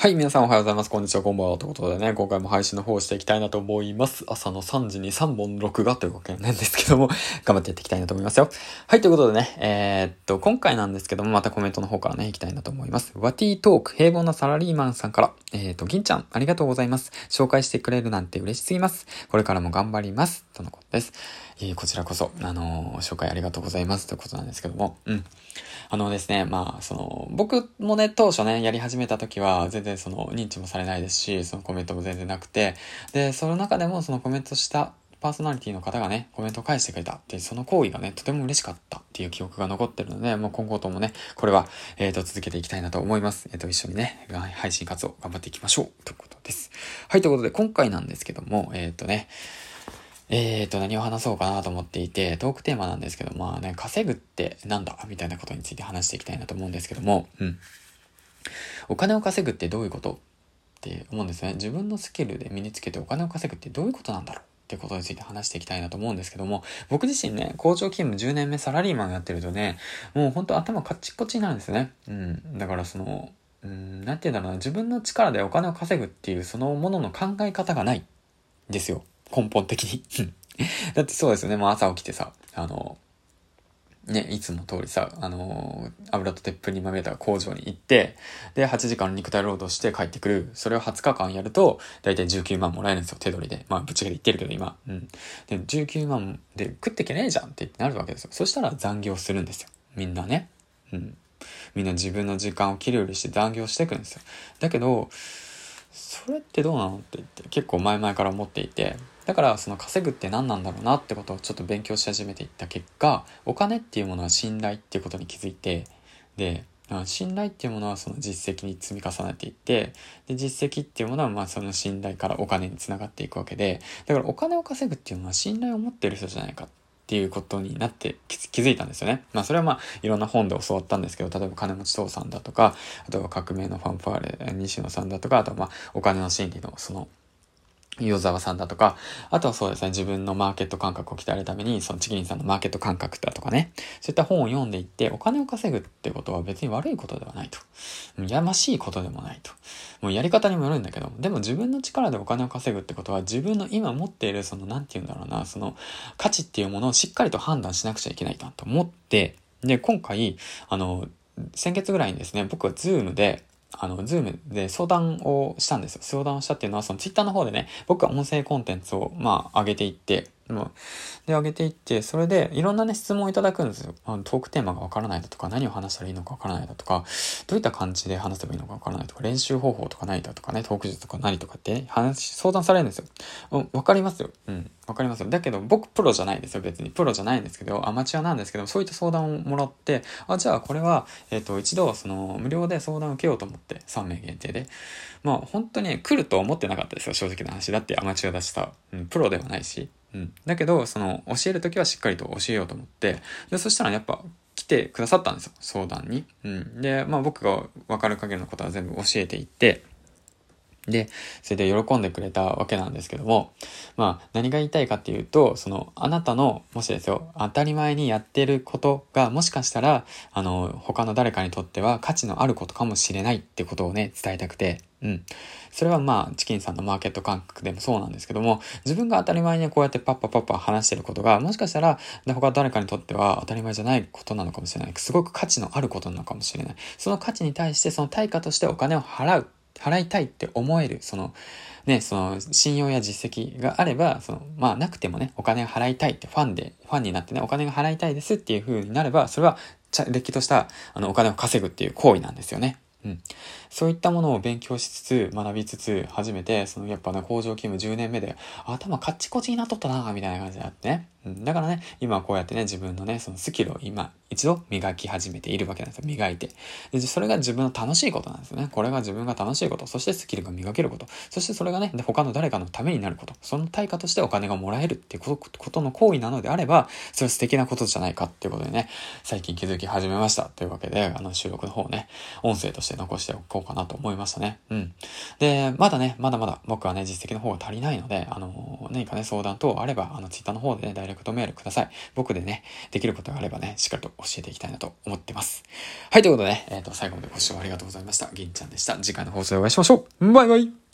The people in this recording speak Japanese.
はい、皆さんおはようございます。こんにちは、こんばんは。ということでね、今回も配信の方をしていきたいなと思います。朝の3時に3本録画というわけなんですけども、頑張ってやっていきたいなと思いますよ。はい、ということでね、えー、っと、今回なんですけども、またコメントの方からね、いきたいなと思います。ワティートーク、平凡なサラリーマンさんから、えー、っと、銀ちゃん、ありがとうございます。紹介してくれるなんて嬉しすぎます。これからも頑張ります。とのことです。えー、こちらこそ、あのー、紹介ありがとうございます。ということなんですけども、うん。あのですね、まあ、その、僕もね、当初ね、やり始めた時は、全然その、認知もされないですし、そのコメントも全然なくて、で、その中でもそのコメントしたパーソナリティの方がね、コメントを返してくれたっていう、その行為がね、とても嬉しかったっていう記憶が残ってるので、もう今後ともね、これは、えっ、ー、と、続けていきたいなと思います。えっ、ー、と、一緒にね、配信活動頑張っていきましょうということです。はい、ということで、今回なんですけども、えっ、ー、とね、えーと、何を話そうかなと思っていて、トークテーマなんですけど、まあね、稼ぐってなんだ？みたいなことについて話していきたいなと思うんですけども、うん。お金を稼ぐってどういうこと？って思うんですね。自分のスキルで身につけてお金を稼ぐってどういうことなんだろう？ってことについて話していきたいなと思うんですけども、僕自身ね、工場勤務10年目サラリーマンやってるとね、もうほんと頭カッチコチになるんですね。うん。だからその、うん、なて言うんだろうな、自分の力でお金を稼ぐっていうそのものの考え方がないですよ。根本的に。だってそうですよね。もう朝起きてさ、あの、ね、いつも通りさ、あの、油と鉄粉にまみれた工場に行って、で、8時間肉体労働して帰ってくる。それを20日間やると、だいたい19万もらえるんですよ、手取りで。まあ、ぶっちゃけで言ってるけど、今。うん。で、19万で食ってけねえじゃんってなるわけですよ。そしたら残業するんですよ。みんなね。うん。みんな自分の時間を切り売りして残業していくんですよ。だけど、それってどうなのって言って結構前々から思っていて、だからその稼ぐって何なんだろうなってことをちょっと勉強し始めていった結果、お金っていうものは信頼っていうことに気づいて、で、信頼っていうものはその実績に積み重ねていって、で、実績っていうものはまあその信頼からお金につながっていくわけで、だからお金を稼ぐっていうのは信頼を持ってる人じゃないかっっていうことになって気づいたんですよね。まあそれはまあいろんな本で教わったんですけど、例えば金持ち父さんだとか、あとは革命のファンファーレ、西野さんだとか、あとはまあお金の心理のその与沢さんだとか、あとはそうですね、自分のマーケット感覚を鍛えるために、そのチキリンさんのマーケット感覚だとかね、そういった本を読んでいって、お金を稼ぐってことは別に悪いことではないと。やましいことでもないと。もうやり方にもよるんだけど、でも自分の力でお金を稼ぐってことは、自分の今持っている、その、なんて言うんだろうな、その、価値っていうものをしっかりと判断しなくちゃいけないかと思って、で、今回、あの、先月ぐらいにですね、僕はズームで、あの、ズームで相談をしたんですよ。相談をしたっていうのは、そのツイッターの方でね、僕は音声コンテンツを、まあ、上げていって、で、上げていって、それでいろんなね、質問をいただくんですよ。あのトークテーマがわからないだとか、何を話したらいいのかわからないだとか、どういった感じで話せばいいのかわからないとか、練習方法とかないだとかね、トーク術とか何とかって、話、相談されるんですよ。わかりますよ。うん。わかりますよ。だけど、僕プロじゃないですよ、別に。プロじゃないんですけど、アマチュアなんですけど、そういった相談をもらって、あ、じゃあこれは、えっ、ー、と、一度、その、無料で相談を受けようと思って、3名限定で。まあ、本当に来ると思ってなかったですよ、正直な話。だってアマチュアだしさ、うん、プロではないし。うん。だけど、その、教える時はしっかりと教えようと思って、で、そしたら、やっぱ、来てくださったんですよ、相談に。うん。で、まあ僕が分かる限りのことは全部教えていって、で、それで喜んでくれたわけなんですけども、まあ何が言いたいかっていうと、そのあなたの、もしですよ、当たり前にやってることがもしかしたら、あの、他の誰かにとっては価値のあることかもしれないってことをね、伝えたくて、うん。それはまあ、チキンさんのマーケット感覚でもそうなんですけども、自分が当たり前にこうやってパッパパッパ話してることが、もしかしたら、他誰かにとっては当たり前じゃないことなのかもしれない。すごく価値のあることなのかもしれない。その価値に対して、その対価としてお金を払う払いたいって思える、その、ね、その、信用や実績があれば、その、まあ、なくてもね、お金を払いたいってファンで、ファンになってね、お金が払いたいですっていう風になれば、それは、ちゃ、れっきとした、あの、お金を稼ぐっていう行為なんですよね。うん。そういったものを勉強しつつ、学びつつ、初めて、そのやっぱね、工場勤務10年目で、頭カッチコチになっとったなみたいな感じであってね。うん。だからね、今こうやってね、自分のね、そのスキルを今、一度磨き始めているわけなんですよ。磨いて。で、それが自分の楽しいことなんですよね。これが自分が楽しいこと。そしてスキルが磨けること。そしてそれがね、他の誰かのためになること。その対価としてお金がもらえるっていうことの行為なのであれば、それは素敵なことじゃないかっていうことでね、最近気づき始めました。というわけで、あの収録の方をね、音声として残しておこうかなと思いましたね。うん。で、まだね、まだまだ僕はね、実績の方が足りないので、あの、何かね、相談等あれば、あの、ツイッターの方でね、ダイレクトとメールください。僕でね、できることがあればね、しっかりと教えていきたいなと思ってます。はい、ということでね、えっ、ー、と、最後までご視聴ありがとうございました。銀ちゃんでした。次回の放送でお会いしましょうバイバイ